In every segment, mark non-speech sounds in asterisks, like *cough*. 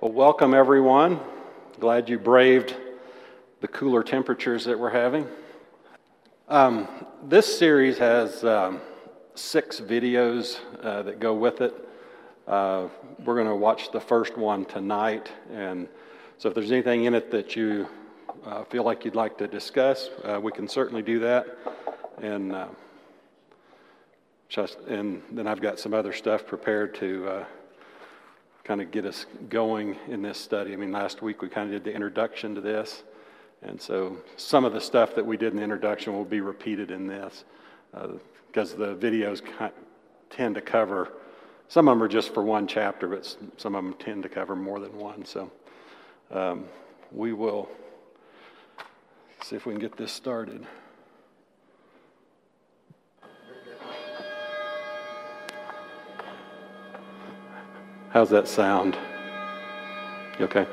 Well, welcome everyone. Glad you braved the cooler temperatures that we're having. Um, this series has um, six videos uh, that go with it. Uh, we're going to watch the first one tonight, and so if there's anything in it that you uh, feel like you'd like to discuss, uh, we can certainly do that. And uh, just, and then I've got some other stuff prepared to uh, kind of get us going in this study. I mean, last week we kind of did the introduction to this, and so some of the stuff that we did in the introduction will be repeated in this because uh, the videos tend to cover. Some of them are just for one chapter, but some of them tend to cover more than one. So um, we will see if we can get this started. How's that sound? You okay?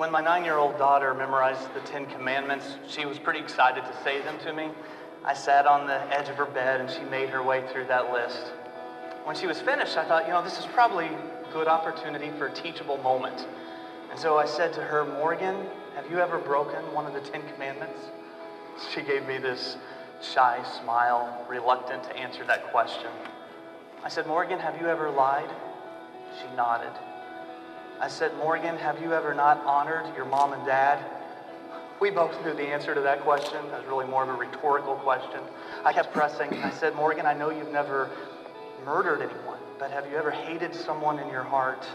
When my nine year old daughter memorized the Ten Commandments, she was pretty excited to say them to me. I sat on the edge of her bed and she made her way through that list. When she was finished, I thought, you know, this is probably a good opportunity for a teachable moment. And so I said to her, Morgan, have you ever broken one of the Ten Commandments? She gave me this shy smile, reluctant to answer that question. I said, Morgan, have you ever lied? She nodded. I said, Morgan, have you ever not honored your mom and dad? We both knew the answer to that question. That was really more of a rhetorical question. I kept pressing. I said, Morgan, I know you've never murdered anyone, but have you ever hated someone in your heart?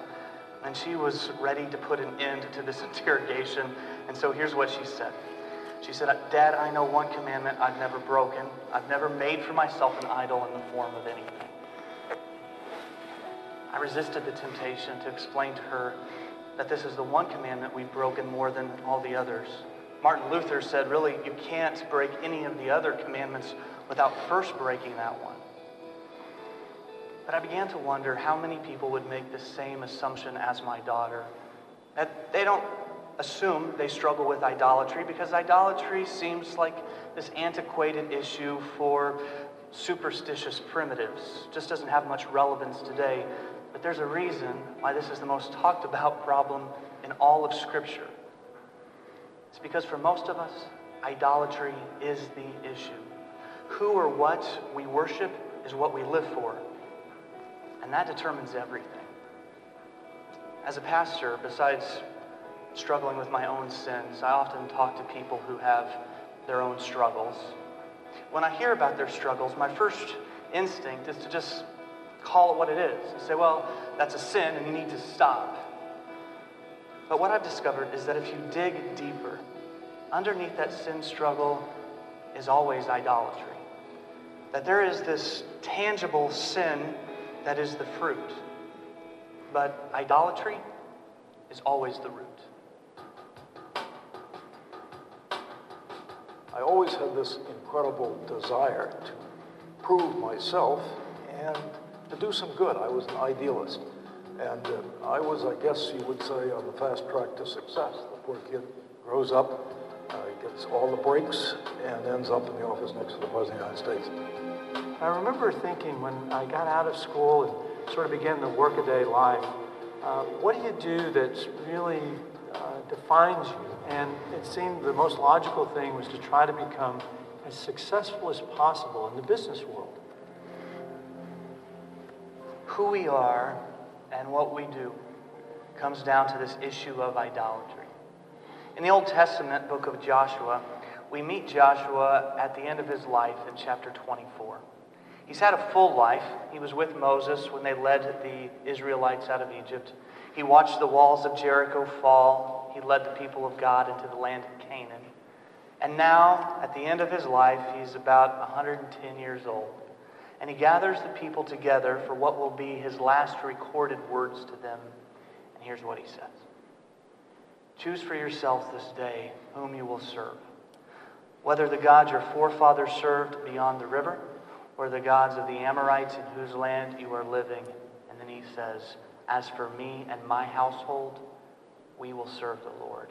And she was ready to put an end to this *laughs* interrogation. And so here's what she said. She said, Dad, I know one commandment I've never broken. I've never made for myself an idol in the form of anything. I resisted the temptation to explain to her that this is the one commandment we've broken more than all the others. Martin Luther said, really, you can't break any of the other commandments without first breaking that one. But I began to wonder how many people would make the same assumption as my daughter. That they don't assume they struggle with idolatry because idolatry seems like this antiquated issue for superstitious primitives. Just doesn't have much relevance today. But there's a reason why this is the most talked about problem in all of Scripture. It's because for most of us, idolatry is the issue. Who or what we worship is what we live for, and that determines everything. As a pastor, besides struggling with my own sins, I often talk to people who have their own struggles. When I hear about their struggles, my first instinct is to just call it what it is. You say, well, that's a sin and you need to stop. But what I've discovered is that if you dig deeper, underneath that sin struggle is always idolatry. That there is this tangible sin that is the fruit. But idolatry is always the root. I always had this incredible desire to prove myself and to do some good. I was an idealist. And uh, I was, I guess you would say, on the fast track to success. The poor kid grows up, uh, gets all the breaks, and ends up in the office next to the President of the United States. I remember thinking when I got out of school and sort of began the workaday life, uh, what do you do that really uh, defines you? And it seemed the most logical thing was to try to become as successful as possible in the business world who we are and what we do comes down to this issue of idolatry. In the Old Testament book of Joshua, we meet Joshua at the end of his life in chapter 24. He's had a full life. He was with Moses when they led the Israelites out of Egypt. He watched the walls of Jericho fall. He led the people of God into the land of Canaan. And now, at the end of his life, he's about 110 years old. And he gathers the people together for what will be his last recorded words to them. And here's what he says Choose for yourself this day whom you will serve, whether the gods your forefathers served beyond the river, or the gods of the Amorites in whose land you are living. And then he says, As for me and my household, we will serve the Lord.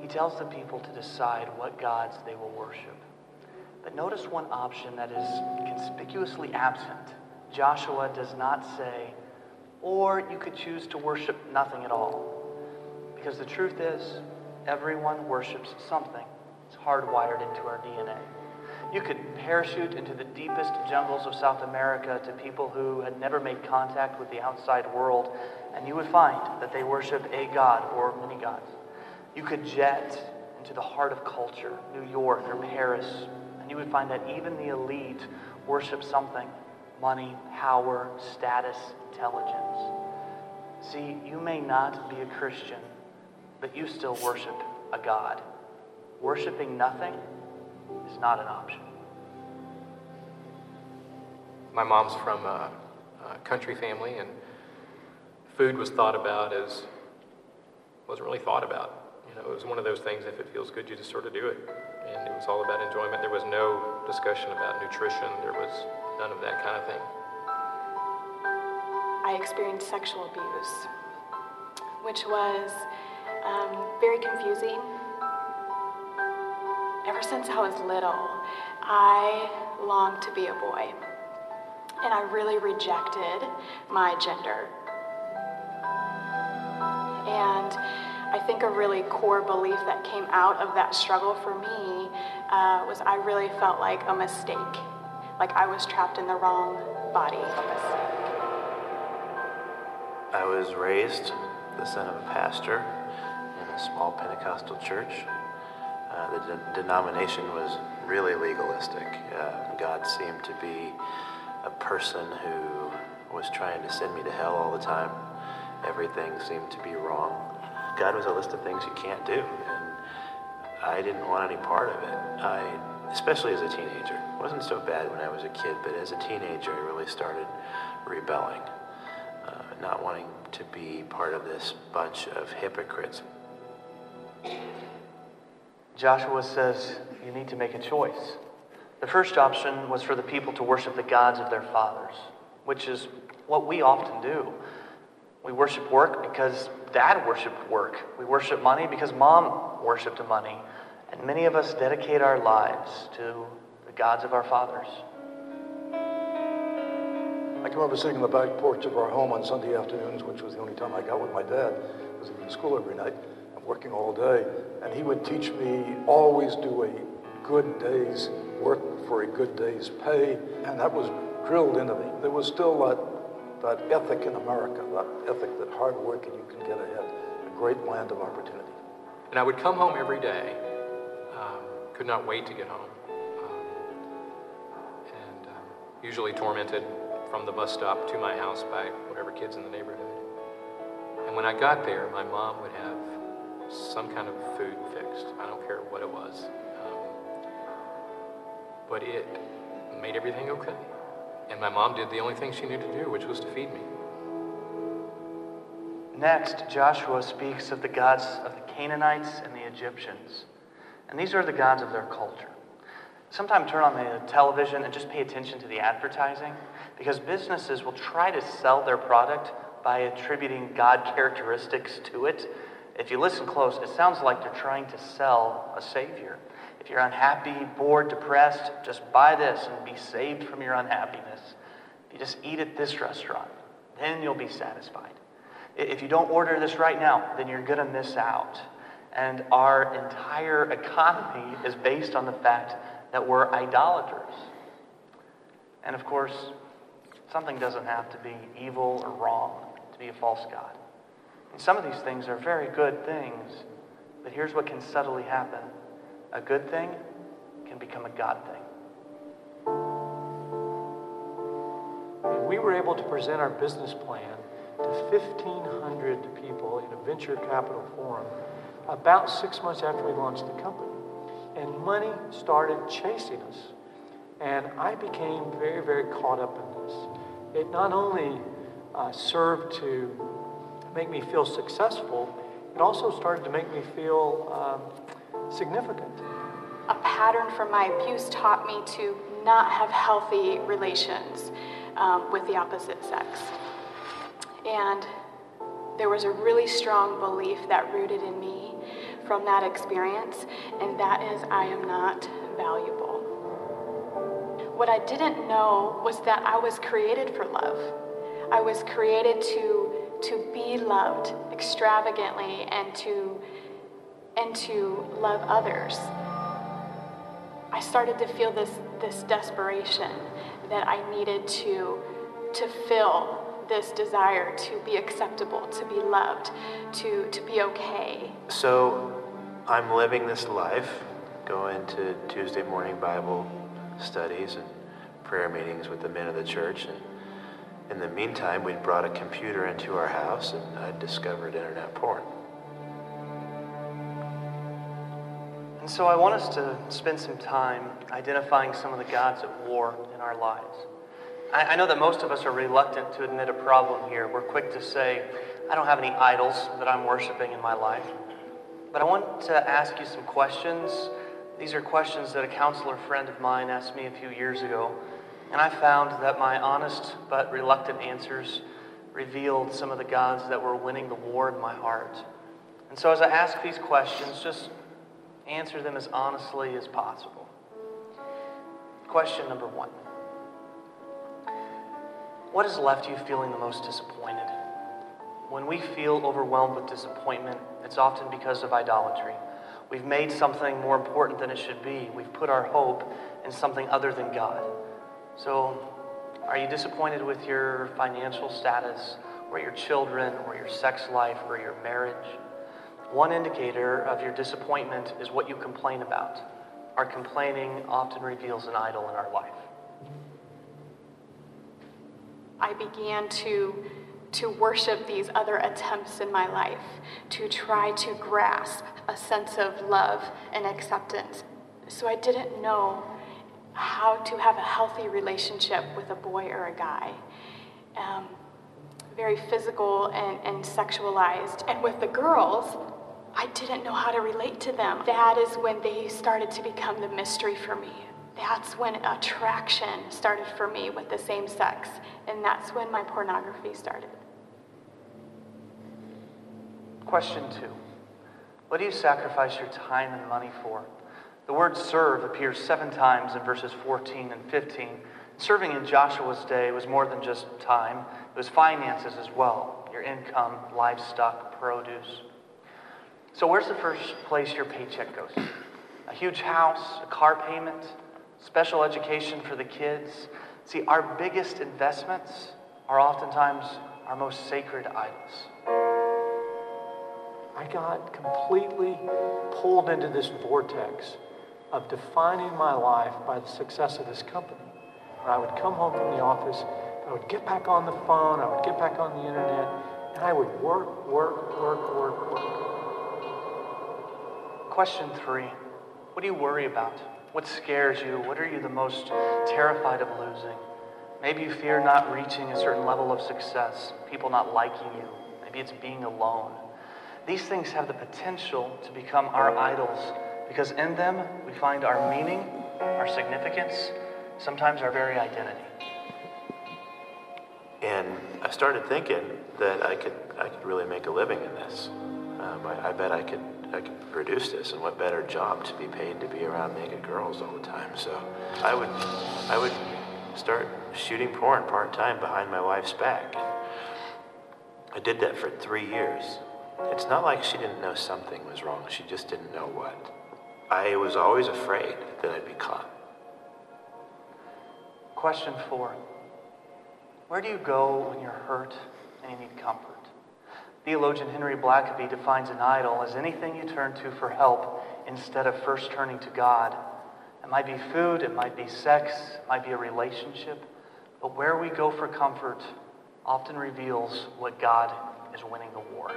He tells the people to decide what gods they will worship. But notice one option that is conspicuously absent. Joshua does not say, or you could choose to worship nothing at all. Because the truth is, everyone worships something. It's hardwired into our DNA. You could parachute into the deepest jungles of South America to people who had never made contact with the outside world, and you would find that they worship a god or many gods. You could jet into the heart of culture, New York or Paris, you would find that even the elite worship something money, power, status, intelligence. See, you may not be a Christian, but you still worship a God. Worshipping nothing is not an option. My mom's from a, a country family, and food was thought about as wasn't really thought about. You know, it was one of those things. If it feels good, you just sort of do it, and it was all about enjoyment. There was no discussion about nutrition. There was none of that kind of thing. I experienced sexual abuse, which was um, very confusing. Ever since I was little, I longed to be a boy, and I really rejected my gender. And I think a really core belief that came out of that struggle for me uh, was I really felt like a mistake, like I was trapped in the wrong body. I was raised the son of a pastor in a small Pentecostal church. Uh, the de- denomination was really legalistic. Uh, God seemed to be a person who was trying to send me to hell all the time. Everything seemed to be wrong. God was a list of things you can't do, and I didn't want any part of it. I, especially as a teenager, it wasn't so bad when I was a kid, but as a teenager, I really started rebelling uh, not wanting to be part of this bunch of hypocrites. Joshua says you need to make a choice. The first option was for the people to worship the gods of their fathers, which is what we often do. We worship work because dad worshiped work. We worship money because mom worshiped money. And many of us dedicate our lives to the gods of our fathers. I can remember sitting on the back porch of our home on Sunday afternoons, which was the only time I got with my dad, because he was in school every night. I'm working all day, and he would teach me always do a good day's work for a good day's pay, and that was drilled into me. There was still that, that ethic in America, that ethic that hard work and you can get ahead, a great land of opportunity. And I would come home every day. Um, could not wait to get home. Um, and um, usually tormented from the bus stop to my house by whatever kids in the neighborhood. And when I got there, my mom would have some kind of food fixed. I don't care what it was. Um, but it made everything okay. And my mom did the only thing she knew to do, which was to feed me. Next, Joshua speaks of the gods of the Canaanites and the Egyptians. And these are the gods of their culture. Sometime turn on the television and just pay attention to the advertising because businesses will try to sell their product by attributing God characteristics to it. If you listen close, it sounds like they're trying to sell a savior. If you're unhappy, bored, depressed, just buy this and be saved from your unhappiness. If you just eat at this restaurant, then you'll be satisfied. If you don't order this right now, then you're going to miss out. And our entire economy is based on the fact that we're idolaters. And of course, something doesn't have to be evil or wrong to be a false God. And some of these things are very good things, but here's what can subtly happen a good thing can become a God thing. We were able to present our business plan to 1,500 people in a venture capital forum about six months after we launched the company. and money started chasing us. And I became very, very caught up in this. It not only uh, served to make me feel successful, it also started to make me feel um, significant. A pattern from my abuse taught me to not have healthy relations um, with the opposite sex. And there was a really strong belief that rooted in me from that experience, and that is I am not valuable. What I didn't know was that I was created for love. I was created to, to be loved extravagantly and to, and to love others. I started to feel this, this desperation that I needed to, to fill this desire to be acceptable, to be loved, to, to be okay. So I'm living this life, going to Tuesday morning Bible studies and prayer meetings with the men of the church. And in the meantime, we'd brought a computer into our house and I'd discovered internet porn. And so I want us to spend some time identifying some of the gods at war in our lives. I, I know that most of us are reluctant to admit a problem here. We're quick to say, I don't have any idols that I'm worshiping in my life. But I want to ask you some questions. These are questions that a counselor friend of mine asked me a few years ago. And I found that my honest but reluctant answers revealed some of the gods that were winning the war in my heart. And so as I ask these questions, just answer them as honestly as possible. Question number one. What has left you feeling the most disappointed? When we feel overwhelmed with disappointment, it's often because of idolatry. We've made something more important than it should be. We've put our hope in something other than God. So, are you disappointed with your financial status, or your children, or your sex life, or your marriage? One indicator of your disappointment is what you complain about. Our complaining often reveals an idol in our life. I began to, to worship these other attempts in my life to try to grasp a sense of love and acceptance. So I didn't know how to have a healthy relationship with a boy or a guy. Um, very physical and, and sexualized. And with the girls, I didn't know how to relate to them. That is when they started to become the mystery for me. That's when attraction started for me with the same sex, and that's when my pornography started. Question two What do you sacrifice your time and money for? The word serve appears seven times in verses 14 and 15. Serving in Joshua's day was more than just time, it was finances as well your income, livestock, produce. So, where's the first place your paycheck goes? A huge house, a car payment, special education for the kids. See, our biggest investments are oftentimes our most sacred idols. I got completely pulled into this vortex of defining my life by the success of this company. When I would come home from the office, I would get back on the phone, I would get back on the internet, and I would work, work, work, work, work. Question three What do you worry about? What scares you? What are you the most terrified of losing? Maybe you fear not reaching a certain level of success, people not liking you. Maybe it's being alone. These things have the potential to become our idols because in them we find our meaning, our significance, sometimes our very identity. And I started thinking that I could, I could really make a living in this. Um, I, I bet I could, I could produce this, and what better job to be paid to be around naked girls all the time. So I would, I would start shooting porn part time behind my wife's back. I did that for three years. It's not like she didn't know something was wrong, she just didn't know what. I was always afraid that I'd be caught. Question four Where do you go when you're hurt and you need comfort? Theologian Henry Blackaby defines an idol as anything you turn to for help instead of first turning to God. It might be food, it might be sex, it might be a relationship, but where we go for comfort often reveals what God is winning the war.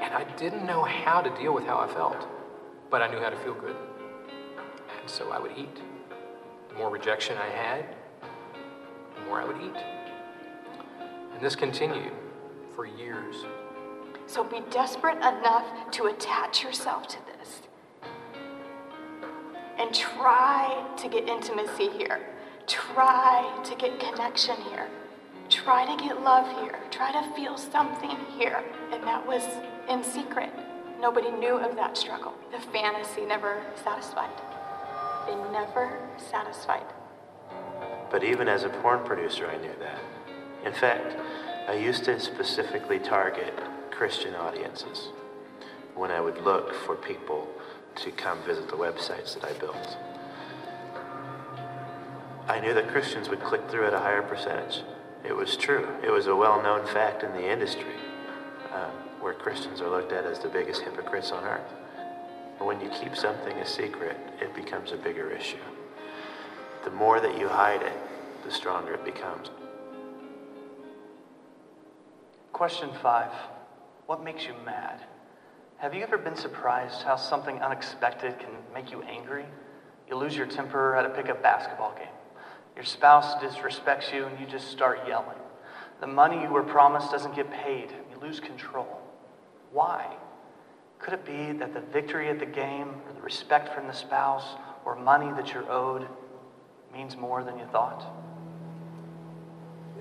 And I didn't know how to deal with how I felt. but I knew how to feel good. And so I would eat. The more rejection I had, the more I would eat. And this continued for years. So be desperate enough to attach yourself to this and try to get intimacy here. Try to get connection here. Try to get love here. Try to feel something here. And that was in secret. Nobody knew of that struggle. The fantasy never satisfied. They never satisfied. But even as a porn producer, I knew that. In fact, I used to specifically target Christian audiences when I would look for people to come visit the websites that I built. I knew that Christians would click through at a higher percentage. It was true. It was a well known fact in the industry um, where Christians are looked at as the biggest hypocrites on earth. But when you keep something a secret, it becomes a bigger issue. The more that you hide it, the stronger it becomes. Question five What makes you mad? Have you ever been surprised how something unexpected can make you angry? You lose your temper at a pickup basketball game. Your spouse disrespects you and you just start yelling. The money you were promised doesn't get paid. You lose control. Why? Could it be that the victory at the game, or the respect from the spouse, or money that you're owed means more than you thought?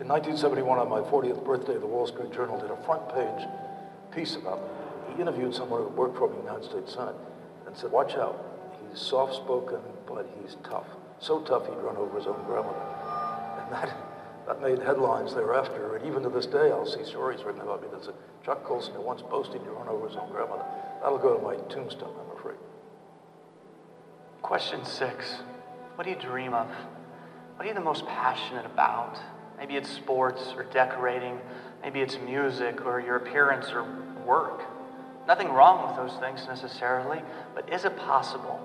In 1971, on my 40th birthday, the Wall Street Journal did a front page piece about me. He interviewed someone who worked for me the United States Senate and said, Watch out. He's soft spoken, but he's tough. So tough he'd run over his own grandmother. And that, that made headlines thereafter. And even to this day, I'll see stories written about me that said, Chuck Colson, who once boasted he'd run over his own grandmother. That'll go to my tombstone, I'm afraid. Question six What do you dream of? What are you the most passionate about? Maybe it's sports or decorating, maybe it's music or your appearance or work. Nothing wrong with those things necessarily, but is it possible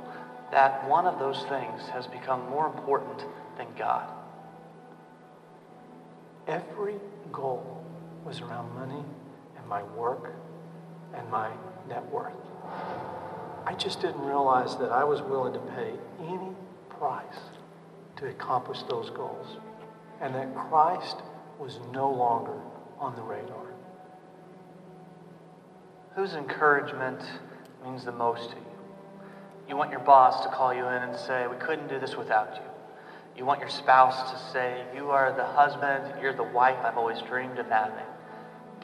that one of those things has become more important than God? Every goal was around money and my work and my net worth. I just didn't realize that I was willing to pay any price to accomplish those goals and that Christ was no longer on the radar. Whose encouragement means the most to you? You want your boss to call you in and say, We couldn't do this without you. You want your spouse to say, You are the husband, you're the wife I've always dreamed of having.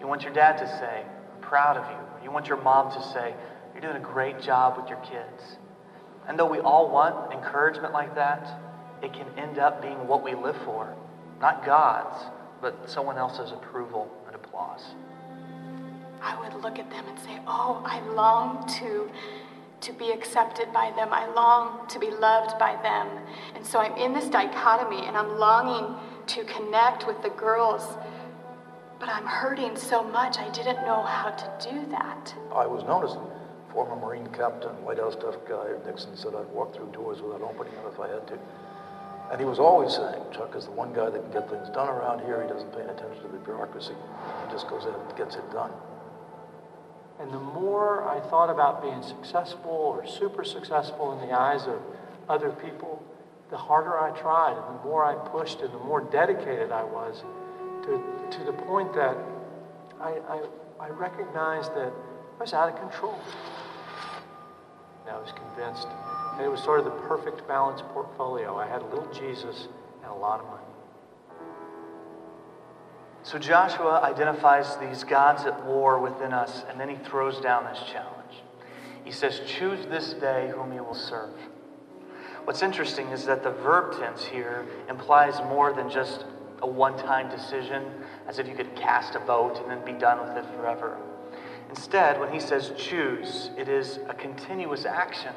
You want your dad to say, I'm proud of you. You want your mom to say, You're doing a great job with your kids. And though we all want encouragement like that, it can end up being what we live for. Not God's, but someone else's approval and applause. I would look at them and say, Oh, I long to, to be accepted by them. I long to be loved by them. And so I'm in this dichotomy and I'm longing to connect with the girls, but I'm hurting so much I didn't know how to do that. I was known as a former Marine captain, White House tough guy. Nixon said I'd walk through doors without opening them if I had to. And he was always saying, Chuck is the one guy that can get things done around here. He doesn't pay any attention to the bureaucracy. He just goes ahead and gets it done. And the more I thought about being successful or super successful in the eyes of other people, the harder I tried and the more I pushed and the more dedicated I was to, to the point that I, I, I recognized that I was out of control. And I was convinced that it was sort of the perfect balanced portfolio. I had a little Jesus and a lot of money. So Joshua identifies these gods at war within us, and then he throws down this challenge. He says, Choose this day whom you will serve. What's interesting is that the verb tense here implies more than just a one time decision, as if you could cast a vote and then be done with it forever. Instead, when he says choose, it is a continuous action.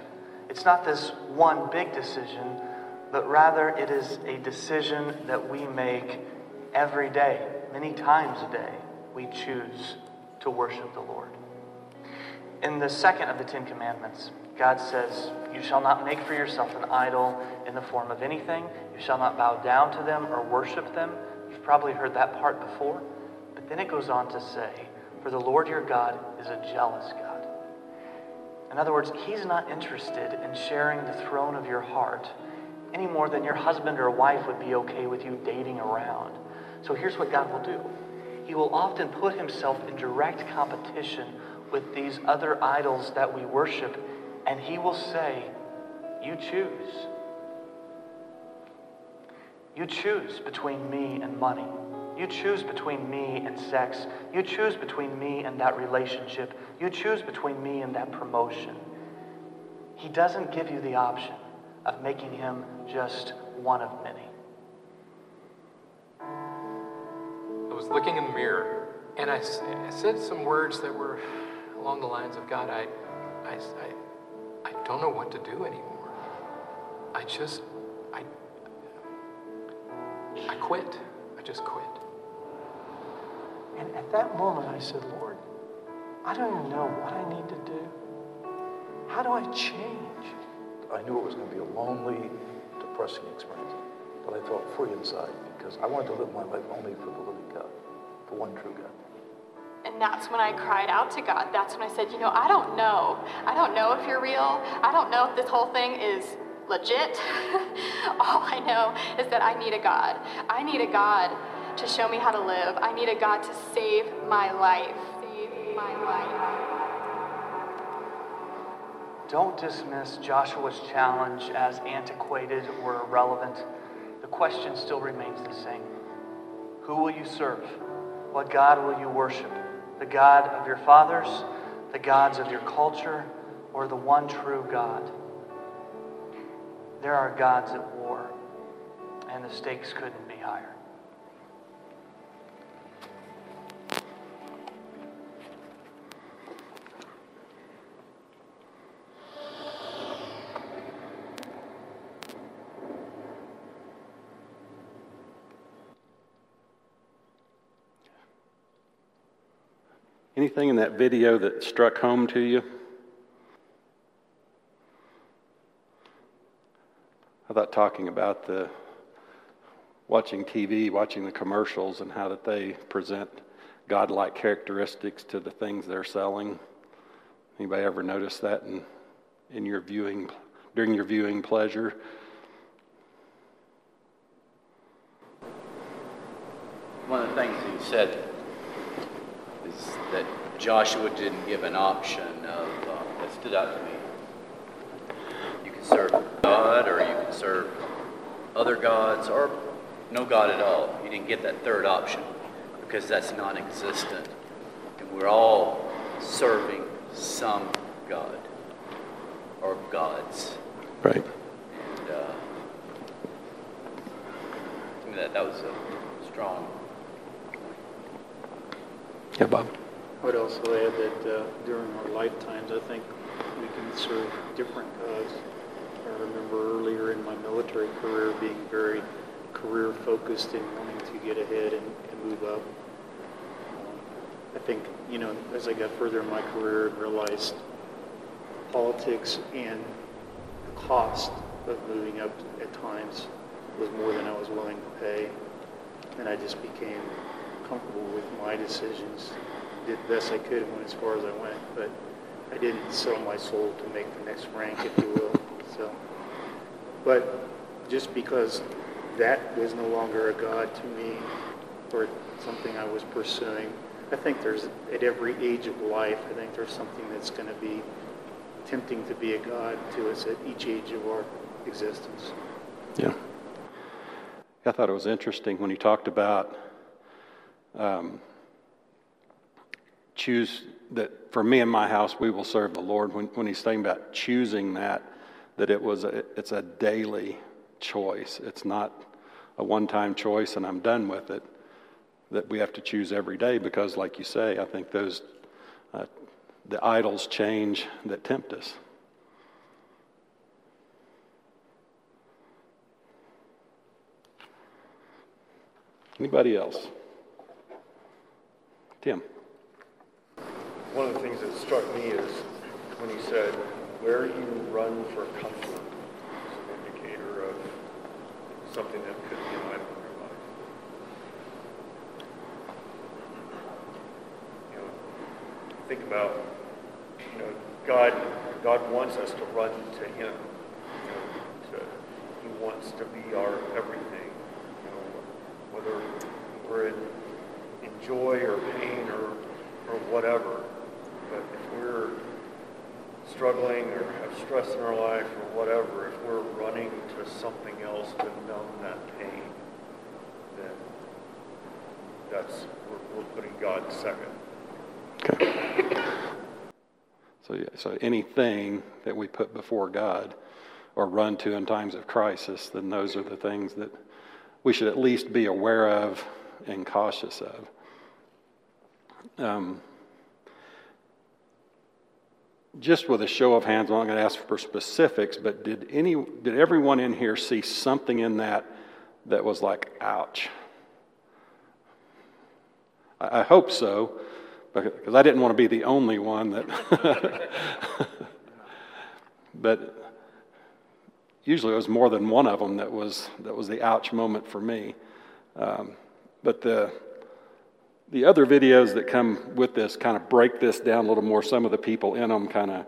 It's not this one big decision, but rather it is a decision that we make every day, many times a day. We choose to worship the Lord. In the second of the Ten Commandments, God says, You shall not make for yourself an idol in the form of anything. You shall not bow down to them or worship them. You've probably heard that part before. But then it goes on to say, For the Lord your God is a jealous God. In other words, He's not interested in sharing the throne of your heart any more than your husband or wife would be okay with you dating around. So here's what God will do He will often put Himself in direct competition with these other idols that we worship, and He will say, You choose. You choose between me and money. You choose between me and sex. You choose between me and that relationship. You choose between me and that promotion. He doesn't give you the option of making him just one of many. I was looking in the mirror and I said some words that were along the lines of God, I, I, I, I don't know what to do anymore. I just, I, I quit. I just quit. And at that moment, I said, Lord, I don't even know what I need to do. How do I change? I knew it was going to be a lonely, depressing experience, but I felt free inside because I wanted to live my life only for the living God, the one true God. And that's when I cried out to God. That's when I said, You know, I don't know. I don't know if you're real. I don't know if this whole thing is legit. *laughs* All I know is that I need a God. I need a God to show me how to live. I need a God to save my life. Save my life. Don't dismiss Joshua's challenge as antiquated or irrelevant. The question still remains the same Who will you serve? What God will you worship? The God of your fathers, the gods of your culture, or the one true God? There are gods at war, and the stakes couldn't be higher. Anything in that video that struck home to you? I thought talking about the watching TV, watching the commercials, and how that they present godlike characteristics to the things they're selling. Anybody ever notice that in, in your viewing during your viewing pleasure? One of the things he said that Joshua didn't give an option of, uh, that stood out to me. You can serve God or you can serve other gods or no God at all. He didn't get that third option because that's non existent. And we're all serving some God or gods. Right. And uh, that, that was a strong Yeah, Bob. I would also add that uh, during our lifetimes, I think we can serve different gods. I remember earlier in my military career being very career focused and wanting to get ahead and, and move up. Um, I think, you know, as I got further in my career and realized politics and the cost of moving up at times was more than I was willing to pay. And I just became comfortable with my decisions. Did the best I could and went as far as I went, but I didn't sell my soul to make the next rank, if you will. So, but just because that was no longer a God to me or something I was pursuing, I think there's, at every age of life, I think there's something that's going to be tempting to be a God to us at each age of our existence. Yeah. I thought it was interesting when he talked about um, choose that for me and my house we will serve the Lord. When, when he's saying about choosing that, that it was a, it's a daily choice. It's not a one-time choice and I'm done with it. That we have to choose every day because, like you say, I think those uh, the idols change that tempt us. Anybody else? Tim. One of the things that struck me is when he said, where you run for comfort is an indicator of something that could be an in your life. You know, think about, you know, God God wants us to run to Him. You know, to, he wants to be our everything. You know, whether we're in joy or pain or, or whatever. But if we're struggling or have stress in our life or whatever, if we're running to something else to numb that pain, then that's we're, we're putting God second. Okay. So, yeah, so anything that we put before God or run to in times of crisis, then those are the things that we should at least be aware of and cautious of. Um, just with a show of hands, I'm not going to ask for specifics, but did any, did everyone in here see something in that that was like, ouch? I, I hope so, because I didn't want to be the only one that. *laughs* but usually it was more than one of them that was that was the ouch moment for me. Um, but the the other videos that come with this kind of break this down a little more. Some of the people in them kind of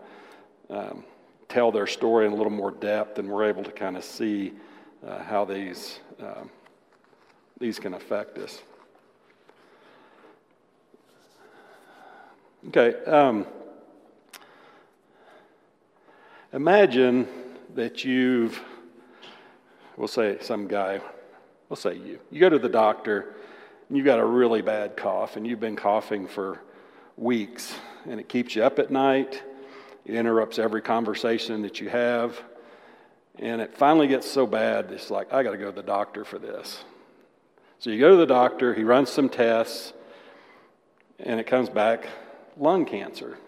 um, tell their story in a little more depth, and we're able to kind of see uh, how these uh, these can affect us. Okay. Um, imagine that you've, we'll say some guy, we'll say you, you go to the doctor you've got a really bad cough and you've been coughing for weeks and it keeps you up at night, it interrupts every conversation that you have, and it finally gets so bad it's like, I got to go to the doctor for this. So you go to the doctor, he runs some tests, and it comes back lung cancer.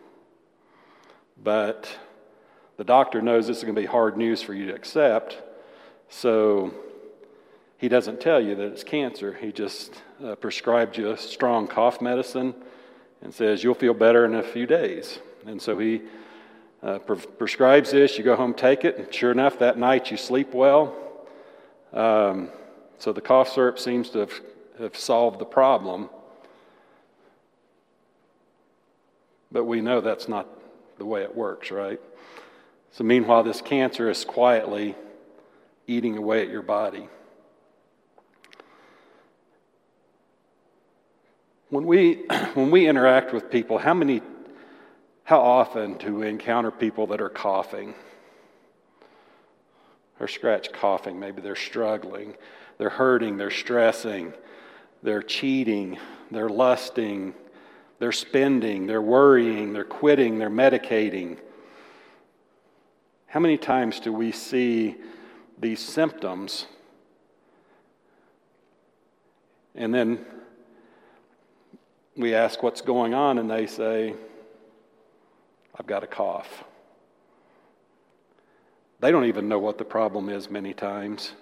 But the doctor knows this is going to be hard news for you to accept, so he doesn't tell you that it's cancer. He just uh, prescribed you a strong cough medicine and says, You'll feel better in a few days. And so he uh, pre- prescribes this, you go home, take it, and sure enough, that night you sleep well. Um, so the cough syrup seems to have, have solved the problem. But we know that's not the way it works, right? So, meanwhile, this cancer is quietly eating away at your body. When we, *clears throat* when we interact with people, how many, how often do we encounter people that are coughing? Or scratch coughing, maybe they're struggling, they're hurting, they're stressing, they're cheating, they're lusting, they're spending, they're worrying, they're quitting, they're medicating. How many times do we see these symptoms and then we ask what's going on, and they say, I've got a cough. They don't even know what the problem is many times,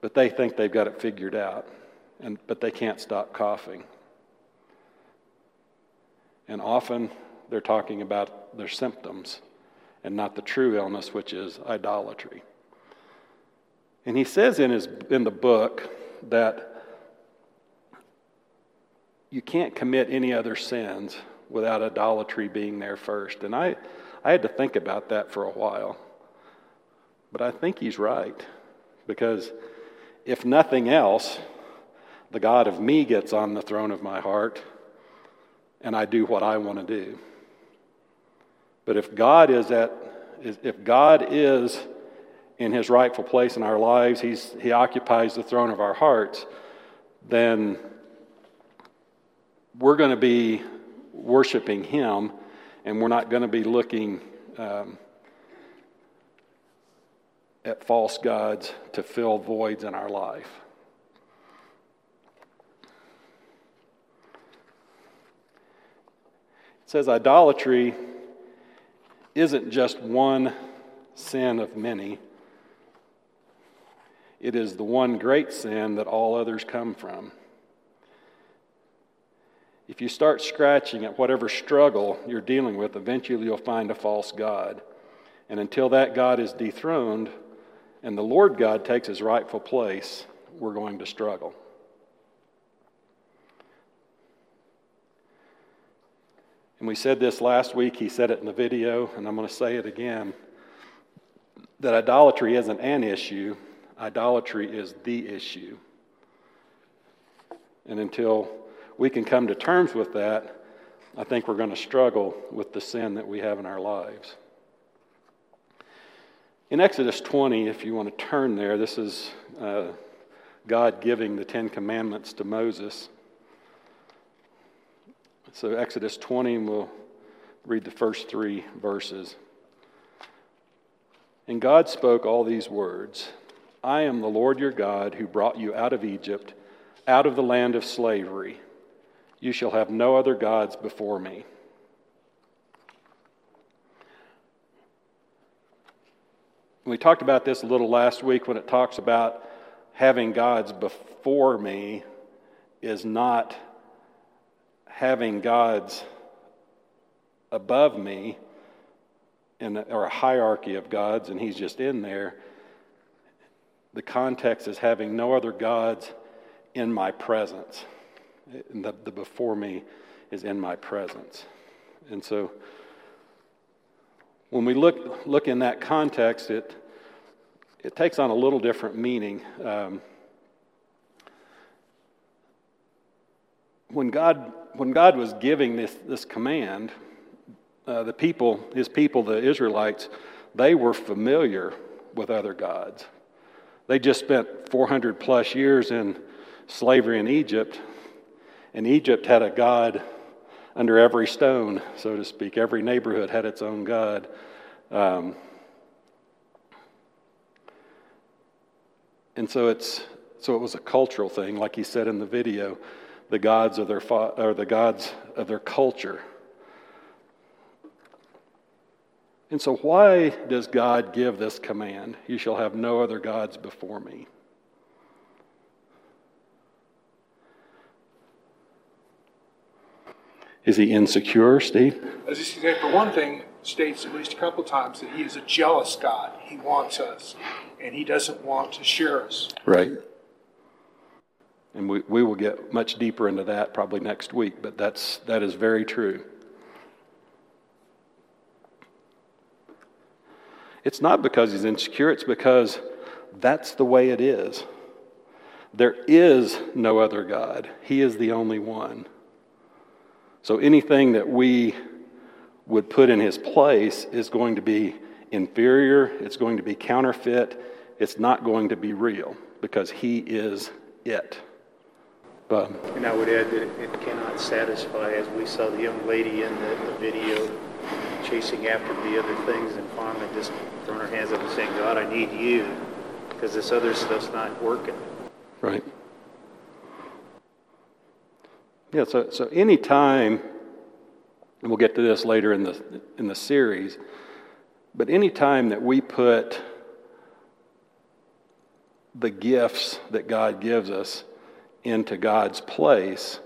but they think they've got it figured out, and, but they can't stop coughing. And often they're talking about their symptoms and not the true illness, which is idolatry. And he says in, his, in the book that you can't commit any other sins without idolatry being there first. And I, I had to think about that for a while. But I think he's right. Because if nothing else, the God of me gets on the throne of my heart and I do what I want to do. But if God is at if God is in his rightful place in our lives, he's, he occupies the throne of our hearts, then we're going to be worshiping him and we're not going to be looking um, at false gods to fill voids in our life. It says idolatry isn't just one sin of many, it is the one great sin that all others come from. If you start scratching at whatever struggle you're dealing with, eventually you'll find a false God. And until that God is dethroned and the Lord God takes his rightful place, we're going to struggle. And we said this last week, he said it in the video, and I'm going to say it again that idolatry isn't an issue, idolatry is the issue. And until we can come to terms with that, I think we're going to struggle with the sin that we have in our lives. In Exodus 20, if you want to turn there, this is uh, God giving the Ten Commandments to Moses. So, Exodus 20, we'll read the first three verses. And God spoke all these words I am the Lord your God who brought you out of Egypt, out of the land of slavery. You shall have no other gods before me. We talked about this a little last week when it talks about having gods before me is not having gods above me in a, or a hierarchy of gods and he's just in there. The context is having no other gods in my presence. The, the before me is in my presence. And so when we look, look in that context, it, it takes on a little different meaning. Um, when, God, when God was giving this, this command, uh, the people, his people, the Israelites, they were familiar with other gods. They just spent 400 plus years in slavery in Egypt, and Egypt had a god under every stone, so to speak. Every neighborhood had its own god. Um, and so it's so it was a cultural thing, like he said in the video. The gods of their or the gods of their culture. And so, why does God give this command? You shall have no other gods before me. Is he insecure, Steve? As he said, for one thing, states at least a couple times that he is a jealous God. He wants us, and he doesn't want to share us. Right. And we, we will get much deeper into that probably next week, but that's, that is very true. It's not because he's insecure, it's because that's the way it is. There is no other God, He is the only one. So anything that we would put in His place is going to be inferior, it's going to be counterfeit, it's not going to be real because He is it. But, and I would add that it cannot satisfy, as we saw the young lady in the, the video chasing after the other things and finally just throwing her hands up and saying, God, I need you because this other stuff's not working. Right. Yeah, so, so any time, and we'll get to this later in the, in the series, but any time that we put the gifts that God gives us into God's place,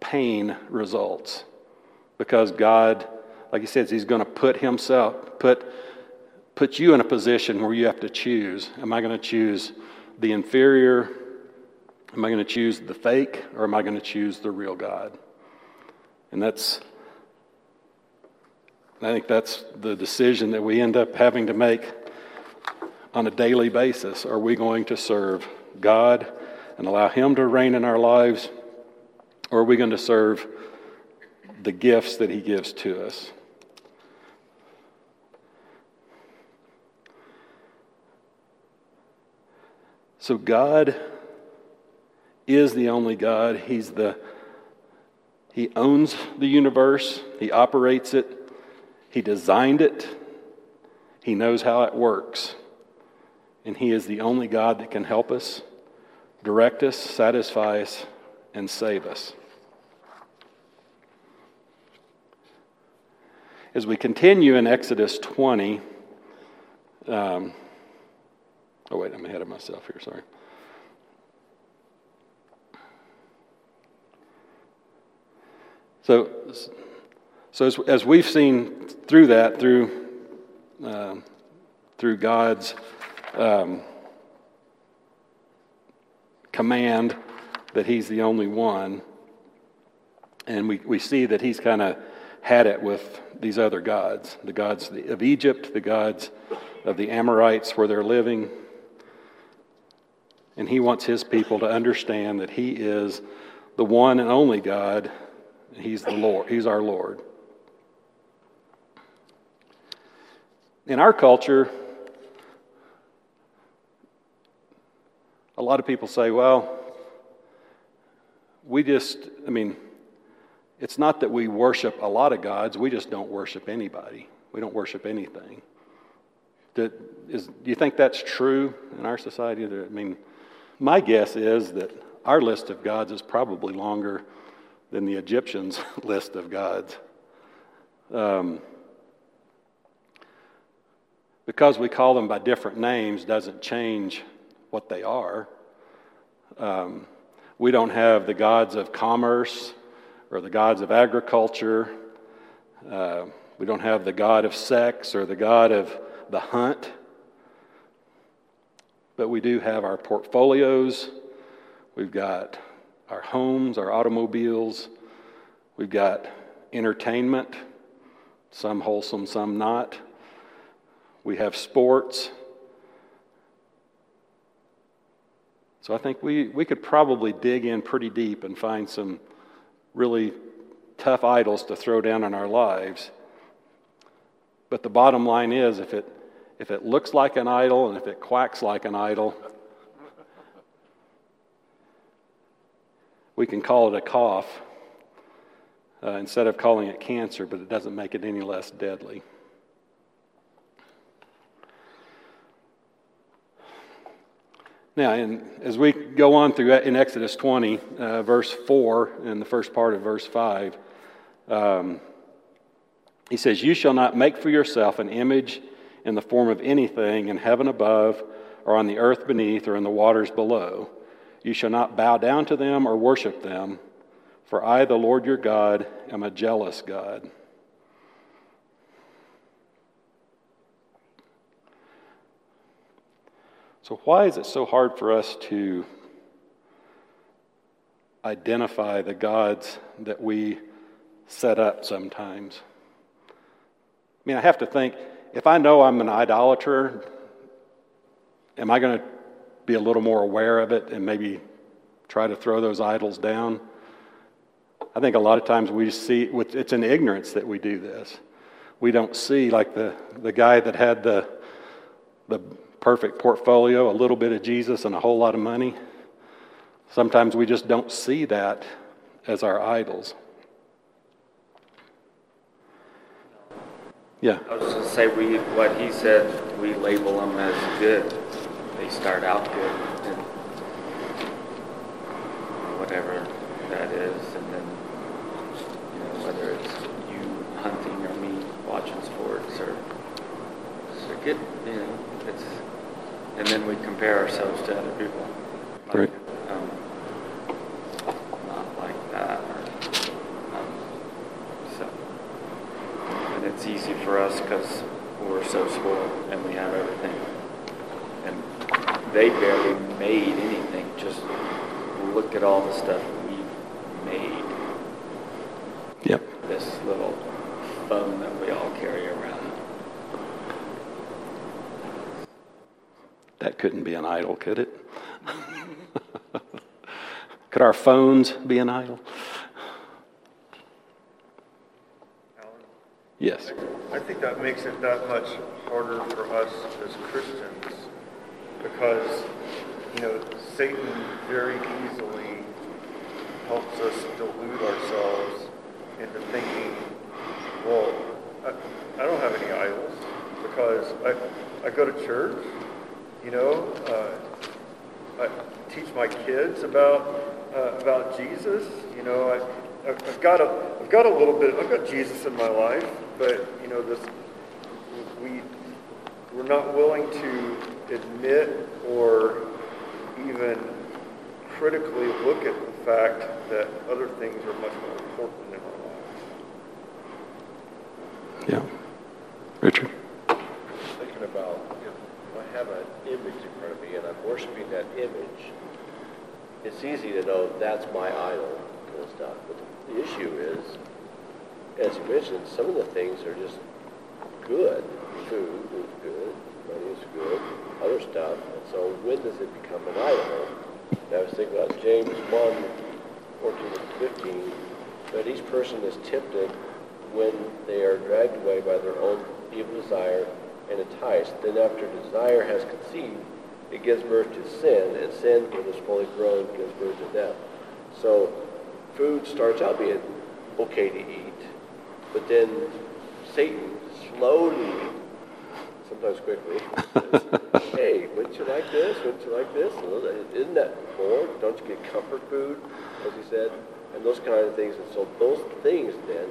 pain results. Because God, like he says, he's going to put himself, put puts you in a position where you have to choose. Am I going to choose the inferior? Am I going to choose the fake? Or am I going to choose the real God? And that's, I think that's the decision that we end up having to make on a daily basis. Are we going to serve God and allow Him to reign in our lives? Or are we going to serve the gifts that He gives to us? So God is the only God. He's the He owns the universe, He operates it, He designed it, He knows how it works. And He is the only God that can help us, direct us, satisfy us, and save us. As we continue in Exodus 20, um, Oh, wait, I'm ahead of myself here, sorry. So, so as, as we've seen through that, through, uh, through God's um, command that He's the only one, and we, we see that He's kind of had it with these other gods the gods of Egypt, the gods of the Amorites where they're living. And he wants his people to understand that he is the one and only God. He's the Lord. He's our Lord. In our culture, a lot of people say, well, we just, I mean, it's not that we worship a lot of gods, we just don't worship anybody. We don't worship anything. Do, do you think that's true in our society? I mean, my guess is that our list of gods is probably longer than the Egyptians' *laughs* list of gods. Um, because we call them by different names doesn't change what they are. Um, we don't have the gods of commerce or the gods of agriculture. Uh, we don't have the God of sex or the God of the hunt. But we do have our portfolios. We've got our homes, our automobiles. We've got entertainment, some wholesome, some not. We have sports. So I think we, we could probably dig in pretty deep and find some really tough idols to throw down in our lives. But the bottom line is if it, if it looks like an idol and if it quacks like an idol, we can call it a cough uh, instead of calling it cancer, but it doesn't make it any less deadly. Now, in, as we go on through in Exodus 20, uh, verse 4, and the first part of verse 5, um, he says, You shall not make for yourself an image in the form of anything in heaven above, or on the earth beneath, or in the waters below. You shall not bow down to them or worship them, for I, the Lord your God, am a jealous God. So, why is it so hard for us to identify the gods that we set up sometimes? I mean, I have to think if I know I'm an idolater, am I going to be a little more aware of it and maybe try to throw those idols down? I think a lot of times we see it's in ignorance that we do this. We don't see, like the, the guy that had the, the perfect portfolio, a little bit of Jesus, and a whole lot of money. Sometimes we just don't see that as our idols. Yeah. I was just going to say, we, what he said, we label them as good. They start out good, and whatever that is, and then, you know, whether it's you hunting or me watching sports or, or get, you know, it's and then we compare ourselves to other people. Like, right. Um, not like that. Or, um, so, and it's easy for us because we're so spoiled and we have everything. And they barely made anything. Just look at all the stuff we made. Yep. This little phone that we all carry around. That couldn't be an idol, could it? *laughs* could our phones be an idol? Yes. I think that makes it that much harder for us as Christians because, you know, Satan very easily helps us delude ourselves into thinking, well, I, I don't have any idols because I, I go to church you know, uh, I teach my kids about uh, about Jesus. You know, I, I've got a I've got a little bit. I've got Jesus in my life, but you know, this we we're not willing to admit or even critically look at the fact that other things are much more important in our lives. Yeah. Richard? Thinking about if I have an image in front of me and I'm worshiping that image, it's easy to know that's my idol and stuff. But the issue is, as you mentioned, some of the things are just good. Food is good, money is good, other stuff. And so when does it become an idol? And I was thinking about James 1, 14 and 15, but each person is tempted when they are dragged away by their own evil desire and enticed. Then after desire has conceived, it gives birth to sin, and sin, when it's fully grown, gives birth to death. So food starts out being okay to eat, but then Satan slowly, sometimes quickly, says, hey, wouldn't you like this? Wouldn't you like this? Isn't that more? Don't you get comfort food, as he said? And those kind of things. And so those things then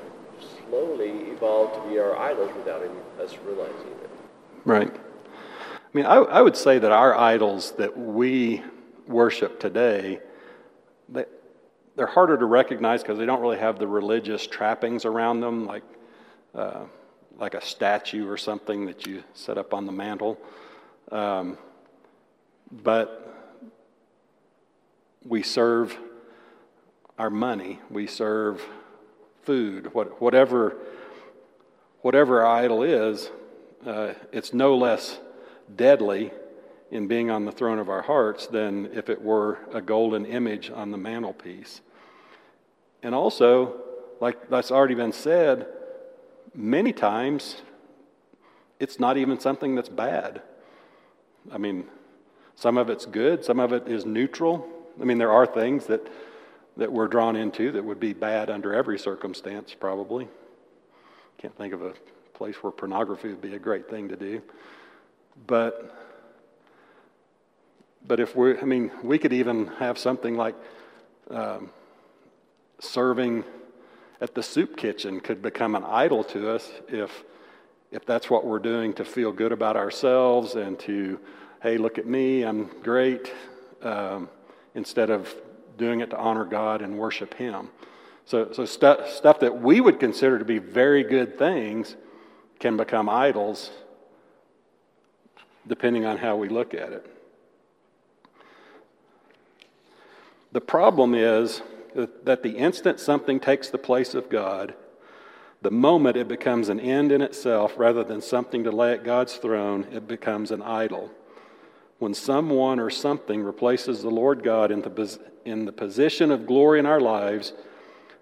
slowly evolve to be our idols without us realizing it. Right. I mean, I, I would say that our idols that we worship today, they, they're harder to recognize because they don't really have the religious trappings around them, like, uh, like a statue or something that you set up on the mantle. Um, but we serve our money, we serve food, what, whatever, whatever our idol is, uh, it's no less deadly in being on the throne of our hearts than if it were a golden image on the mantelpiece. And also, like that's already been said, many times it's not even something that's bad. I mean, some of it's good, some of it is neutral. I mean, there are things that, that we're drawn into that would be bad under every circumstance, probably. Can't think of a place where pornography would be a great thing to do. But, but if we're, I mean, we could even have something like um, serving at the soup kitchen could become an idol to us if, if that's what we're doing to feel good about ourselves and to, hey, look at me, I'm great, um, instead of doing it to honor God and worship Him. So, so stu- stuff that we would consider to be very good things can become idols depending on how we look at it. The problem is that the instant something takes the place of God, the moment it becomes an end in itself rather than something to lay at God's throne, it becomes an idol. When someone or something replaces the Lord God in the, in the position of glory in our lives,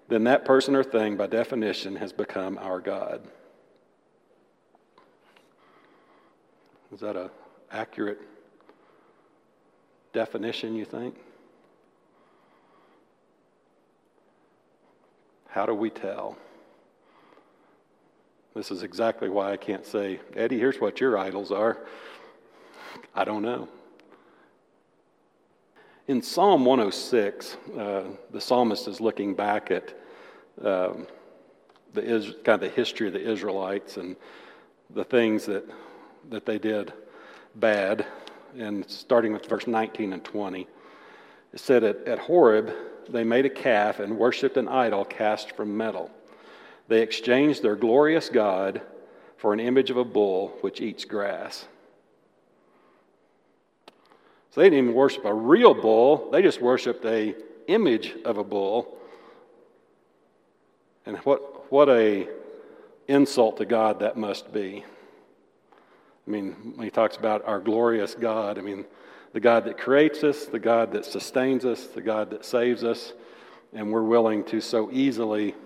then that person or thing, by definition, has become our God. Is that an accurate definition, you think? How do we tell? This is exactly why I can't say, Eddie, here's what your idols are. I don't know. In Psalm 106, uh, the psalmist is looking back at um, the kind of the history of the Israelites and the things that that they did bad, and starting with verse 19 and 20. It said, At, at Horeb, they made a calf and worshiped an idol cast from metal. They exchanged their glorious God for an image of a bull which eats grass. So they didn't even worship a real bull, they just worshiped a image of a bull. And what, what a insult to God that must be. I mean, when he talks about our glorious God, I mean, the God that creates us, the God that sustains us, the God that saves us, and we're willing to so easily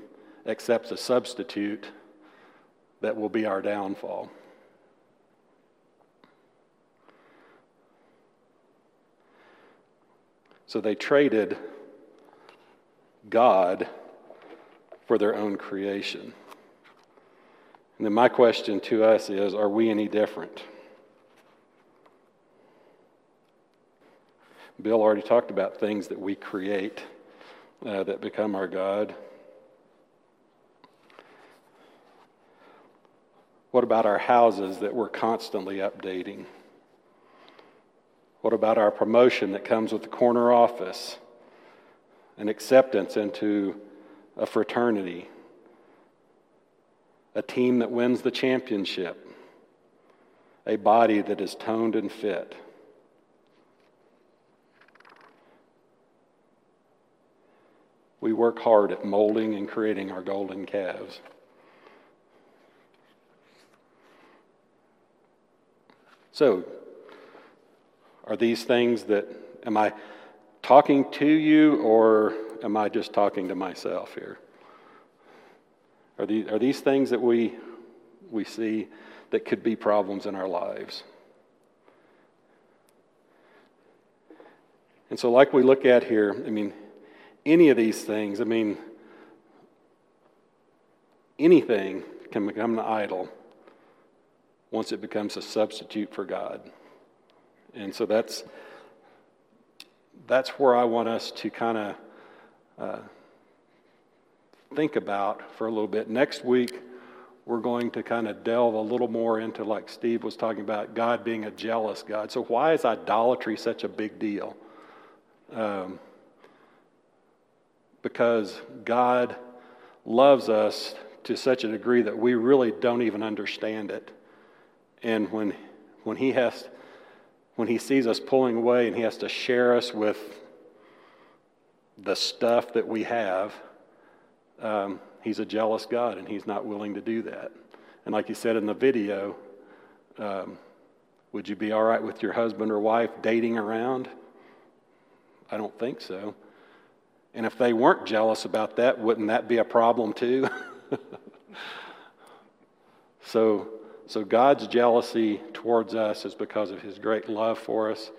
accept a substitute that will be our downfall. So they traded God for their own creation. And then my question to us is are we any different? Bill already talked about things that we create uh, that become our God. What about our houses that we're constantly updating? What about our promotion that comes with the corner office? An acceptance into a fraternity? a team that wins the championship, a body that is toned and fit. We work hard at molding and creating our golden calves. So, are these things that, am I talking to you or am I just talking to myself here? Are these, are these things that we, we see that could be problems in our lives? And so, like we look at here, I mean, any of these things, I mean, anything can become an idol once it becomes a substitute for God. And so that's that's where I want us to kind of uh, think about for a little bit. Next week, we're going to kind of delve a little more into, like Steve was talking about, God being a jealous God. So, why is idolatry such a big deal? Um, because God loves us to such a degree that we really don't even understand it. And when, when He has, when He sees us pulling away and He has to share us with the stuff that we have, um, He's a jealous God and He's not willing to do that. And like you said in the video, um, would you be all right with your husband or wife dating around? I don't think so. And if they weren't jealous about that, wouldn't that be a problem too? *laughs* so, so God's jealousy towards us is because of his great love for us,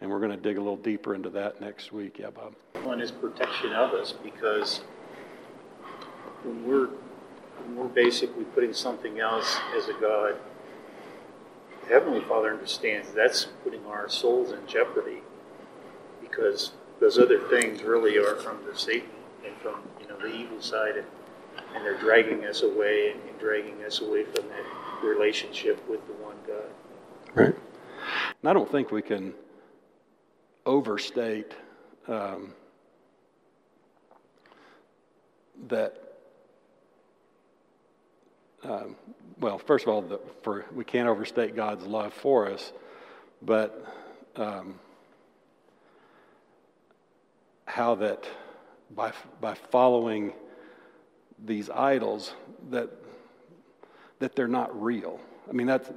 and we're going to dig a little deeper into that next week. Yeah, Bob. One is protection of us because when we're when we're basically putting something else as a God, Heavenly Father understands that's putting our souls in jeopardy because those other things really are from the Satan and from you know the evil side, and, and they're dragging us away and, and dragging us away from that relationship with the one God. Right. And I don't think we can overstate um, that. Um, well, first of all, the, for we can't overstate God's love for us, but um, how that by, by following these idols that, that they're not real. I mean, that's,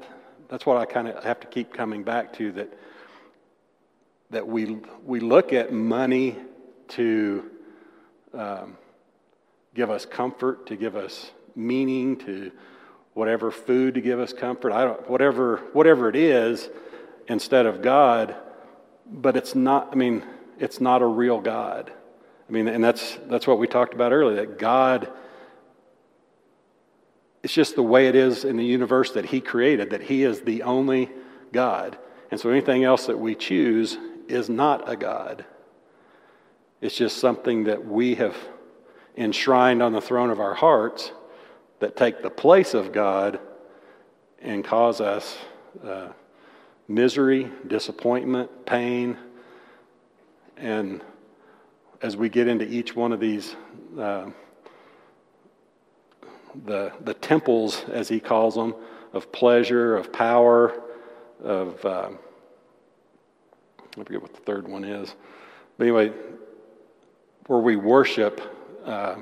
that's what I kind of have to keep coming back to that, that we, we look at money to um, give us comfort, to give us meaning, to whatever food to give us comfort, I don't, whatever, whatever it is, instead of God. But it's not, I mean, it's not a real God. I mean, and that's, that's what we talked about earlier that God, it's just the way it is in the universe that He created, that He is the only God. And so anything else that we choose is not a God. It's just something that we have enshrined on the throne of our hearts that take the place of God and cause us uh, misery, disappointment, pain, and as we get into each one of these, uh, the, the temples, as he calls them, of pleasure, of power, of, uh, I forget what the third one is. But anyway, where we worship uh,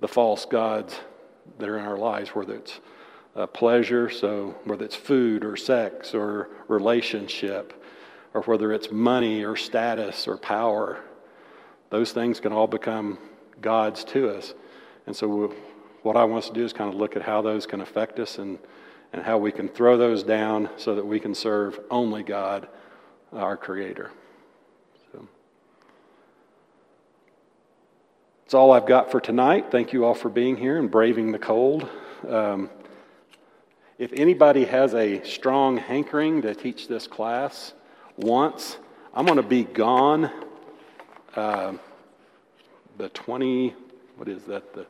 the false gods that are in our lives, whether it's uh, pleasure, so whether it's food or sex or relationship, or whether it's money or status or power, those things can all become gods to us. And so, what I want us to do is kind of look at how those can affect us and, and how we can throw those down so that we can serve only God, our Creator. So, that's all I've got for tonight. Thank you all for being here and braving the cold. Um, if anybody has a strong hankering to teach this class, once. I'm going to be gone uh, the 20, what is that? The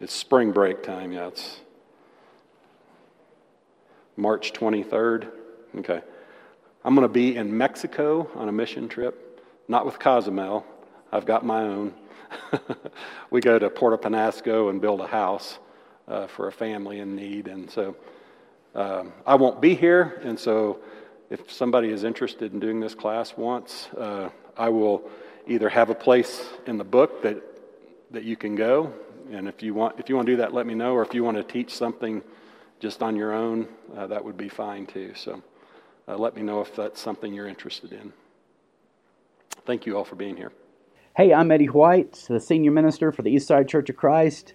It's spring break time, yeah. It's March 23rd. Okay. I'm going to be in Mexico on a mission trip, not with Cozumel. I've got my own. *laughs* we go to Puerto Penasco and build a house uh, for a family in need. And so um, I won't be here, and so if somebody is interested in doing this class once, uh, I will either have a place in the book that that you can go, and if you want if you want to do that, let me know. Or if you want to teach something just on your own, uh, that would be fine too. So uh, let me know if that's something you're interested in. Thank you all for being here. Hey, I'm Eddie White, the senior minister for the Eastside Church of Christ.